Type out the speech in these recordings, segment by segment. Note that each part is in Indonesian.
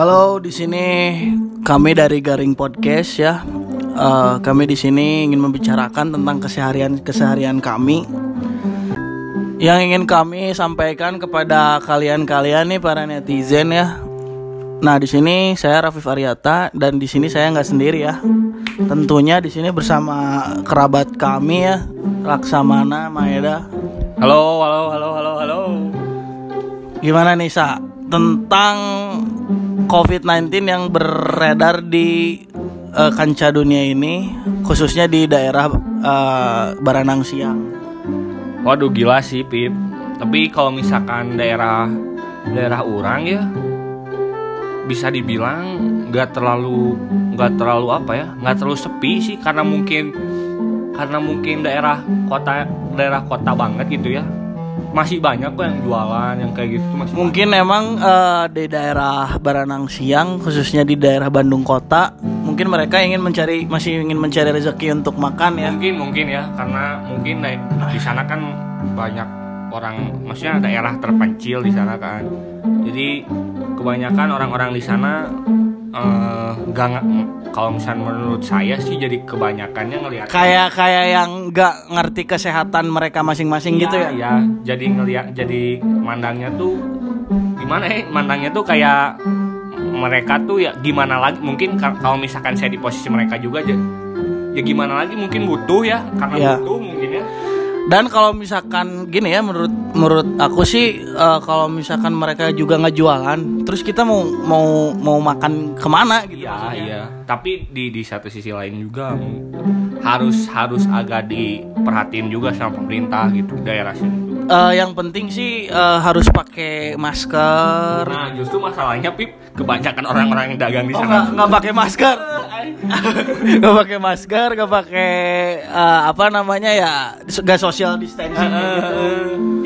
Halo, di sini kami dari Garing Podcast ya. Eh, kami di sini ingin membicarakan tentang keseharian keseharian kami yang ingin kami sampaikan kepada kalian-kalian nih para netizen ya. Nah, di sini saya Rafif Aryata dan di sini saya nggak sendiri ya. Tentunya di sini bersama kerabat kami ya, Laksamana Maeda. Halo, halo, halo, halo, halo. Gimana nih Sa tentang COVID-19 yang beredar di eh, kancah dunia ini khususnya di daerah eh, Baranang Siang. Waduh gila sih Pip. Tapi kalau misalkan daerah daerah orang ya bisa dibilang nggak terlalu nggak terlalu apa ya nggak terlalu sepi sih karena mungkin karena mungkin daerah kota daerah kota banget gitu ya masih banyak kok yang jualan yang kayak gitu masih Mungkin emang eh, di daerah Baranang Siang khususnya di daerah Bandung Kota mungkin mereka ingin mencari masih ingin mencari rezeki untuk makan ya. mungkin mungkin ya karena mungkin di, di sana kan banyak orang maksudnya daerah terpencil di sana kan jadi kebanyakan orang-orang di sana eh gak nge- kalau misalnya menurut saya sih jadi kebanyakannya ngelihat Kayak kayak yang nggak ngerti kesehatan mereka masing-masing gitu ya. ya jadi ngelihat jadi mandangnya tuh gimana ya? Mandangnya tuh kayak mereka tuh ya gimana lagi? Mungkin ka- kalau misalkan saya di posisi mereka juga aja ya gimana lagi? Mungkin butuh ya. Karena Ya. butuh mungkin ya Dan kalau misalkan gini ya menurut menurut aku sih eh, kalau misalkan mereka juga nggak jualan, terus kita mau mau mau makan ke mana gitu? Iya maksudnya. iya. Tapi di di satu sisi lain juga harus harus agak diperhatiin juga sama pemerintah gitu daerah sini. Eh, yang penting sih eh, harus pakai masker. Nah justru masalahnya Pip kebanyakan orang-orang yang dagang di Oh sana nggak nggak pakai masker, nggak pakai masker, nggak pakai eh, apa namanya ya, nggak social distancing gitu.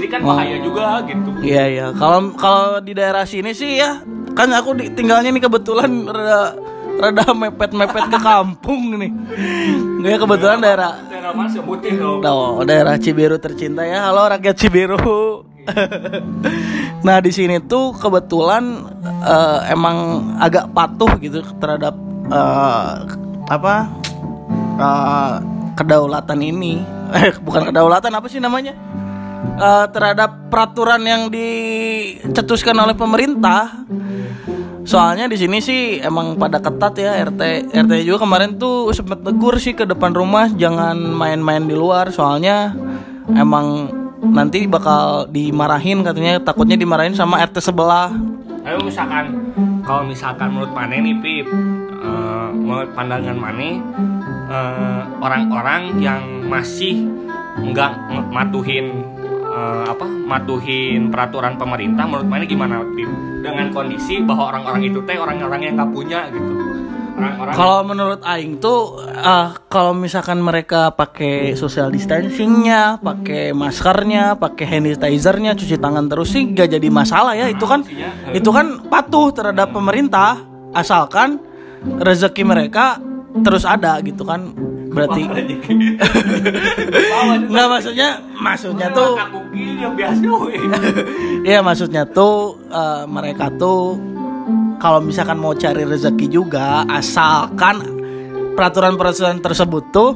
Jadi kan bahaya juga gitu. Iya iya. Kalau kalau di daerah sini sih ya, kan aku di- tinggalnya nih kebetulan rada rada mepet-mepet ke kampung nih. Gue kebetulan daerah Daerah mana sebutin dong. Oh, daerah Cibiru tercinta ya. Halo rakyat Cibiru. nah, di sini tuh kebetulan eh, emang agak patuh gitu terhadap eh, apa? eh, kedaulatan ini. Eh, bukan kedaulatan apa sih namanya? Eh, terhadap peraturan yang dicetuskan oleh pemerintah. Soalnya di sini sih emang pada ketat ya RT RT juga kemarin tuh sempet tegur sih ke depan rumah jangan main-main di luar soalnya emang nanti bakal dimarahin katanya takutnya dimarahin sama RT sebelah. Ayo misalkan kalau misalkan menurut Mane nih Pip, eh, menurut pandangan Mane eh, orang-orang yang masih nggak matuhin eh, apa matuhin peraturan pemerintah menurut Mane gimana Pip? Dengan kondisi bahwa orang-orang itu teh orang-orang yang nggak punya gitu. Orang-orang Kalau menurut Aing tuh eh, kalau misalkan mereka pakai social distancingnya, pakai maskernya, pakai hand sanitizernya, cuci tangan terus sih gak jadi masalah ya. Itu kan itu kan patuh terhadap pemerintah asalkan rezeki mereka terus ada gitu kan. Berarti nggak maksudnya maksudnya tuh yang biasa we. Iya maksudnya tuh eh, mereka tuh kalau misalkan mau cari rezeki juga asalkan peraturan-peraturan tersebut tuh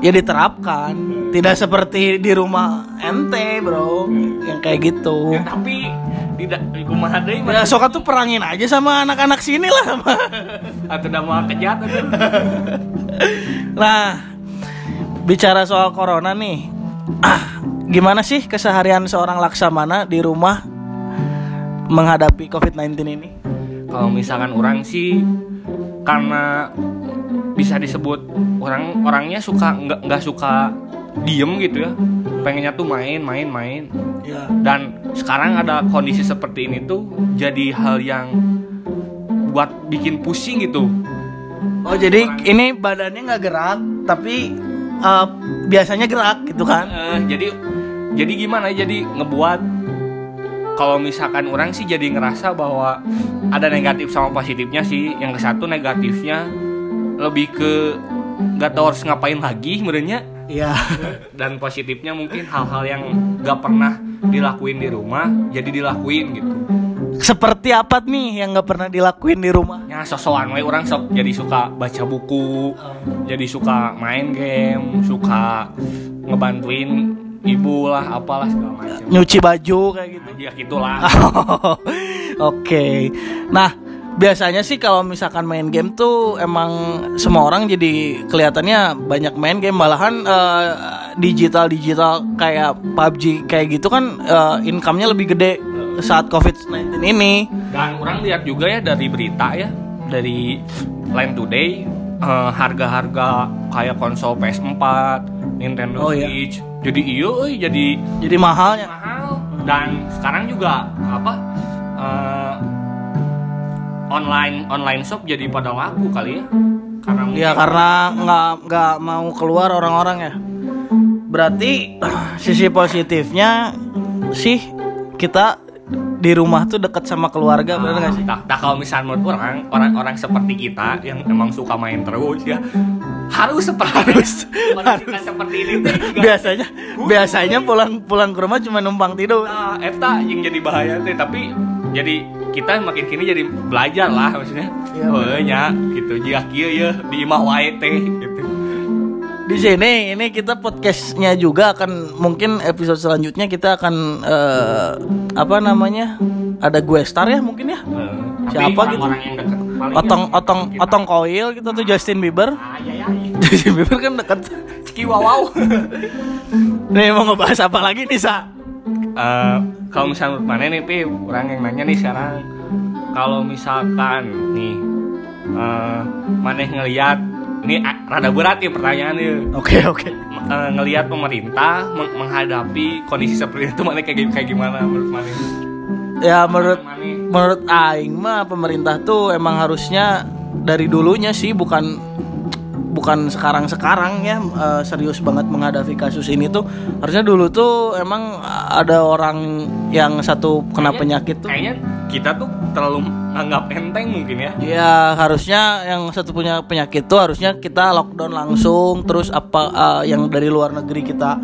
ya diterapkan tidak seperti di rumah ente bro yang kayak gitu Ya, tapi tidak kumaha deui mah. ya sok tuh perangin aja sama anak-anak sini lah atau udah mau kejat nah bicara soal corona nih ah gimana sih keseharian seorang laksamana di rumah menghadapi covid-19 ini? Kalau misalkan orang sih karena bisa disebut orang orangnya suka nggak nggak suka diem gitu ya. Pengennya tuh main main main. Ya dan sekarang ada kondisi seperti ini tuh jadi hal yang buat bikin pusing gitu Oh jadi ini badannya nggak gerak tapi eh, biasanya gerak gitu kan? Eh, jadi jadi gimana jadi ngebuat kalau misalkan orang sih jadi ngerasa bahwa ada negatif sama positifnya sih yang ke satu negatifnya lebih ke nggak tahu harus ngapain lagi sebenarnya Iya. dan positifnya mungkin hal-hal yang nggak pernah dilakuin di rumah jadi dilakuin gitu seperti apa nih yang nggak pernah dilakuin di rumah? Ya sosokan we orang sok jadi suka baca buku, jadi suka main game, suka ngebantuin ibu lah apalah segala macam. Nyuci baju kayak gitu. Ya gitulah. Oke. Nah, biasanya sih kalau misalkan main game tuh emang semua orang jadi kelihatannya banyak main game malahan digital digital kayak PUBG kayak gitu kan eh, income-nya lebih gede saat COVID-19 ini. Dan orang lihat juga ya dari berita ya dari Line Today eh, harga-harga kayak konsol PS4, Nintendo Oh, iya. Switch. Jadi iya euy, jadi Jadi mahalnya. mahal dan sekarang juga apa eh, online online shop jadi pada laku kali ya karena Ya karena nggak nggak mau keluar orang-orang ya. Berarti sisi positifnya sih kita di rumah tuh deket sama keluarga, bener gak sih? Nah, nah, kalau misalnya menurut orang orang-orang seperti kita yang emang suka main terus ya harus seperti harus. Harus. seperti ini. Biasanya biasanya pulang pulang ke rumah cuma numpang tidur. Nah, eta yang jadi bahaya tuh tapi jadi kita makin kini jadi belajar lah maksudnya. Iya, oh nya gitu jika kieu ya di imah wae teh gitu Di sini ini kita podcastnya juga akan mungkin episode selanjutnya kita akan eh, apa namanya ada gue star ya mungkin ya Eh, Siapa tapi gitu? otong ya, otong kita. otong koil gitu tuh Justin Bieber Ah, iya, iya. Justin Bieber kan deket Ciki wow nih mau ngebahas apa lagi nih sa Eh, kalau misalnya menurut mana nih Pi orang yang nanya nih sekarang kalau misalkan nih eh mana ngelihat ini rada berat ya pertanyaannya. Oke oke. Eh, ngelihat pemerintah meng- menghadapi kondisi seperti itu mana kayak, kayak gimana menurut mana ya menurut Mana? menurut Aing mah pemerintah tuh emang harusnya dari dulunya sih bukan bukan sekarang sekarang ya eh, serius banget menghadapi kasus ini tuh. Harusnya dulu tuh emang ada orang yang satu kena Kayaknya- penyakit tuh. kayaknya kita tuh terlalu anggap enteng mungkin ya. Ya harusnya yang satu punya penyakit tuh harusnya kita lockdown langsung. Terus apa eh, yang dari luar negeri kita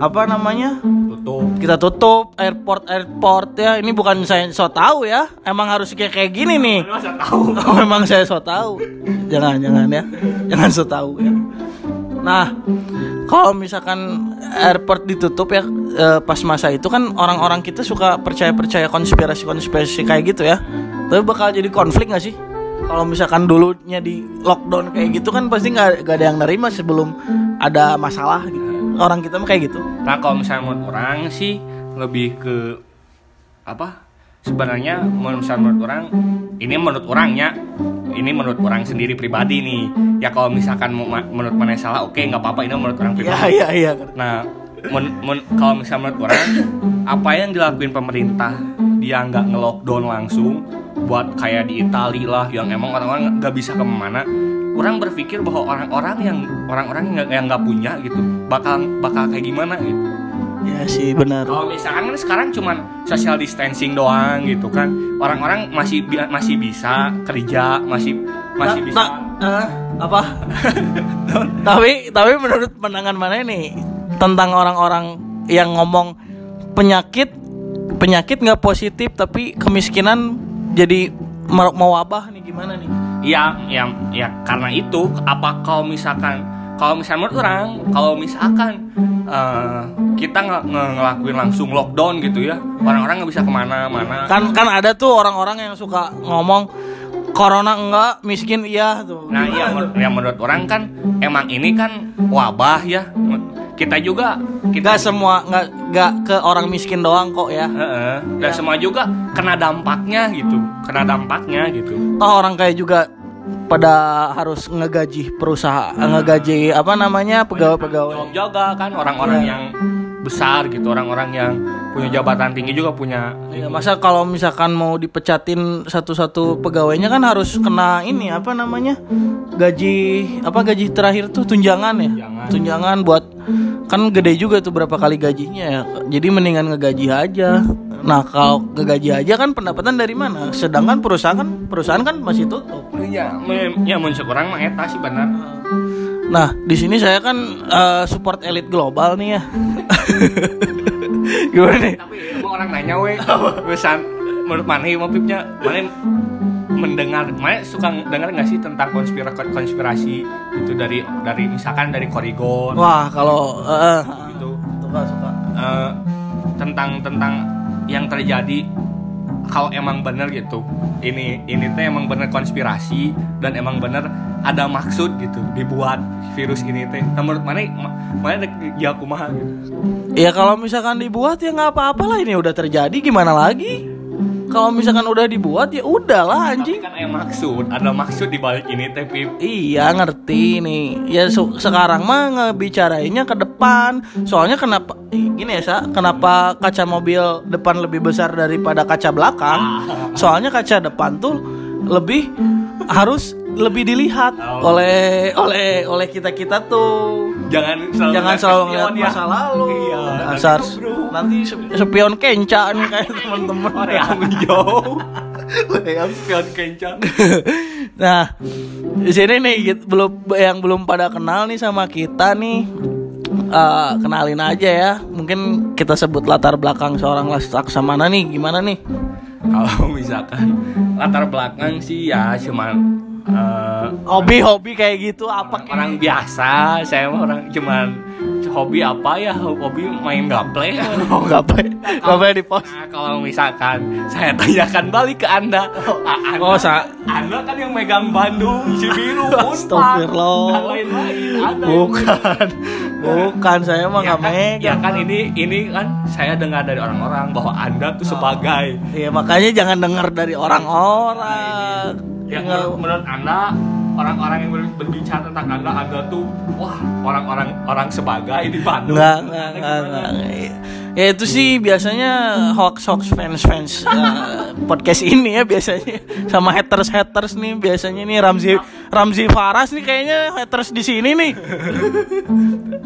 apa namanya tutup kita tutup airport airport ya ini bukan saya so tahu ya emang harus kayak kayak gini nih Lu masa tahu Oh, memang saya so tahu. Jangan, jangan ya. Jangan so tahu ya. Nah, kalau misalkan airport ditutup ya eh, pas masa itu kan orang-orang kita suka percaya-percaya konspirasi-konspirasi kayak gitu ya. Tapi bakal jadi konflik nggak sih? Kalau misalkan dulunya di lockdown kayak gitu kan pasti nggak ada yang nerima sebelum ada masalah gitu. Orang kita mah kayak gitu. Nah kalau misalnya menurut orang sih lebih ke apa? Sebenarnya menurut misalnya menurut orang ini menurut orangnya ini menurut orang sendiri pribadi nih. Ya kalau misalkan menurut mana salah oke nggak apa-apa ini menurut orang Iya, pribadi. iya, iya. Nah men- men- kalau misalnya menurut orang apa yang dilakuin pemerintah dia nggak nge-lockdown langsung buat kayak di Itali lah yang emang orang-orang nggak bisa ke mana. Orang berpikir bahwa orang-orang yang orang-orang yang nggak- punya gitu bakal bakal kayak gimana gitu. Ya sih benar. kalau misalkan kan sekarang cuman social distancing doang gitu kan. Orang-orang masih bi- masih bisa kerja masih masih Ta- bisa. ta- eh, apa? tapi tapi menurut pandangan mana ini? Tentang orang-orang yang ngomong penyakit penyakit nggak positif tapi kemiskinan jadi mer- mewabah nih gimana nih? Ya, ya, ya karena itu apa kalau misalkan kalau misalnya menurut orang kalau misalkan eh, kita nge- ngelakuin langsung lockdown gitu ya orang-orang nggak bisa ke mana-mana Kan kan ada tuh orang-orang yang suka ngomong corona enggak, miskin iya tuh. nah ya, menur- ya menurut orang kan emang ini kan wabah ya kita juga kita Gak semua nggak nggak ke orang miskin doang kok ya. Heeh. dan semua juga kena dampaknya gitu kena dampaknya gitu Toh orang kayak juga pada harus ngegaji perusahaan, ngegaji apa namanya pegawai-pegawai. Juga kan orang-orang Iya. yang besar gitu orang-orang yang punya jabatan tinggi juga punya Ya, masa kalau misalkan mau dipecatin satu-satu pegawainya kan harus kena ini apa namanya gaji apa gaji terakhir tuh tunjangan ya Tunjangan. tunjangan buat kan gede juga tuh berapa kali gajinya ya. Jadi mendingan ngegaji aja. Nah kalau ngegaji aja kan pendapatan dari mana? Sedangkan perusahaan kan perusahaan kan masih tutup. Ya me- ya menurut orang mah eta sih benar. Nah di sini saya kan eh, support elit global nih ya. Gimana nih? Tapi emang orang nanya we. Pesan menurut mana mau pipnya mana mendengar mana suka dengar nggak sih tentang konspirasi konspirasi itu dari dari misalkan dari Korigon Wah, kalau eh, gitu. Suka suka. eh, tentang tentang yang terjadi kalau emang bener gitu. Ini ini teh emang bener konspirasi dan emang bener ada maksud gitu dibuat virus ini teh. Nah, menurut mana ma- mana ya kumaha gitu? Ya kalau misalkan dibuat ya nggak apa-apa lah ini udah terjadi gimana lagi? Kalau misalkan udah dibuat ya udahlah tapi anjing. kan ada maksud ada maksud di balik ini teh Pip. Iya ngerti nih. Ya su- sekarang mah ngebicarainnya ke depan. Soalnya kenapa gini ya, Sa, kenapa kaca mobil depan lebih besar daripada kaca belakang? Soalnya kaca depan tuh lebih harus lebih dilihat Oh. oleh oleh oleh kita-kita tuh. jangan selalu Jangan selalu ngeliat ya. masa lalu. iya Dasar nanti bro. Nanti se- spion kenca nih kayak temen-temen. orang yang jauh yang spion kencang nah, di sini nih gitu, belum yang belum pada kenal nih sama kita nih. eh, kenalin aja ya. Mungkin kita sebut latar belakang seorang Laksamana nih gimana nih? kalau misalkan latar belakang sih ya cuman eh, Hobi-hobi kayak gitu apa kek? orang biasa saya mah orang cuman hobi apa ya hobi main gaple Oh, nggak boleh di post. Nah, kalau misalkan saya tanyakan balik ke anda, Ah, anda, Oh, sa- anda kan yang megang Bandung, Cibiru, Astagfirullah. dan lain-lain. Bukan, bukan saya mah Ya nggak kan, megang. ya kan ini ini kan saya dengar dari orang-orang bahwa anda tuh sebagai Iya makanya jangan dengar dari orang-orang. Yang Nggak- menurut, menurut anda orang-orang yang ber- berbicara tentang anda anda tuh wah orang-orang orang sebagai di Bandung. Enggak, enggak, enggak. Ya itu sih biasanya hoax hoax fans fans eh, podcast ini ya biasanya. Sama haters haters nih biasanya nih. Ramzi Ramzi Faras nih kayaknya haters di sini nih.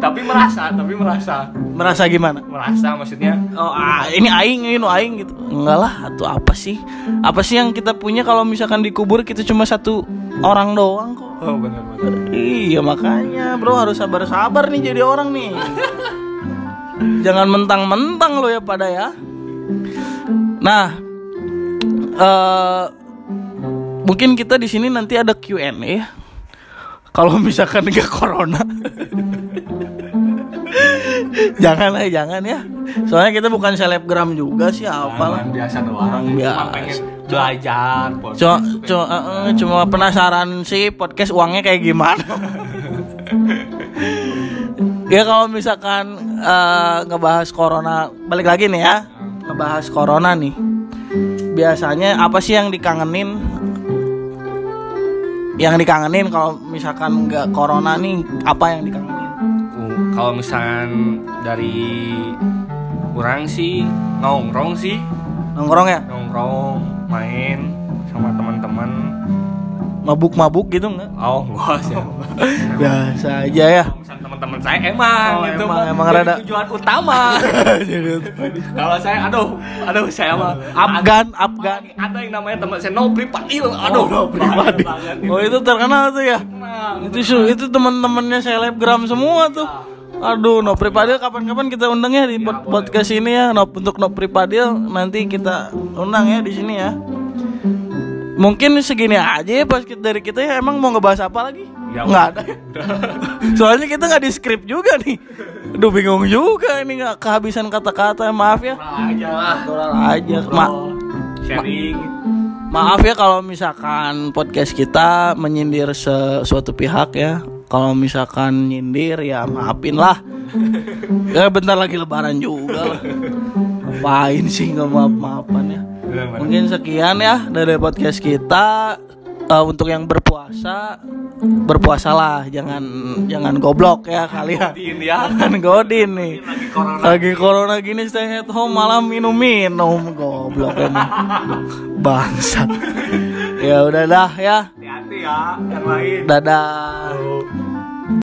Tapi merasa, tapi merasa, merasa gimana? merasa maksudnya. Oh ah, ini aing ini aing gitu. Enggak lah atau apa sih? Apa sih yang kita punya kalau misalkan dikubur kita cuma satu orang doang kok? Oh benar-benar. Iya makanya bro harus sabar-sabar nih jadi orang nih Jangan mentang-mentang lo ya pada ya Nah eh Mungkin kita di sini nanti ada Q&A Kalau misalkan nggak corona Jangan lah jangan ya Soalnya kita bukan selebgram juga sih apalah biasa doang. Biasa. pengen belajar. Cuma, cuma, eh, cuma penasaran sih podcast uangnya kayak gimana. ya kalau misalkan eh, ngebahas corona, balik lagi nih ya, ngebahas corona nih. Biasanya apa sih yang dikangenin? Yang dikangenin kalau misalkan nggak corona nih, apa yang dikangenin? Uh, kalau misalkan dari kurang sih nongkrong sih Nongkrong ya, nongkrong main sama teman-teman mabuk-mabuk gitu nggak? oh enggak sih Biasa aja ya. Teman-teman saya emang Oh, itu emang- emang jadi rada- tujuan utama kalau saya aduh aduh saya mah Afgan, Afgan. ada yang namanya teman saya no pribadi aduh no pribadi. banget Oh itu terkenal tuh ya. Nah, Itu itu teman-temannya selebgram semua tuh. Aduh, no Pripadil kapan-kapan kita undang ya di pod- podcast ini ya. No, untuk no Pripadil nanti kita undang ya di sini ya. Mungkin segini aja ya pas kita- dari kita ya. Emang mau ngebahas apa lagi? Ya, nggak ada. Soalnya kita nggak di skrip juga nih. Aduh bingung juga ini nggak kehabisan kata-kata. Maaf ya. aja lah Natural aja. Ma- sharing Maaf ya kalau misalkan podcast kita menyindir sesuatu pihak ya. Kalau misalkan nyindir ya maafin lah. Ya bentar lagi lebaran juga lah. Ngapain sih nggak maaf maafan ya. Mungkin sekian ya dari podcast kita. Eh, untuk yang berpuasa berpuasalah jangan jangan goblok ya kalian. Din ya. Jangan godin nih. Lagi corona lagi corona gini stay at home malah minum minum goblok emang. Bangsat. Ya udah dah ya. Hati-hati ya yang lain. Dadah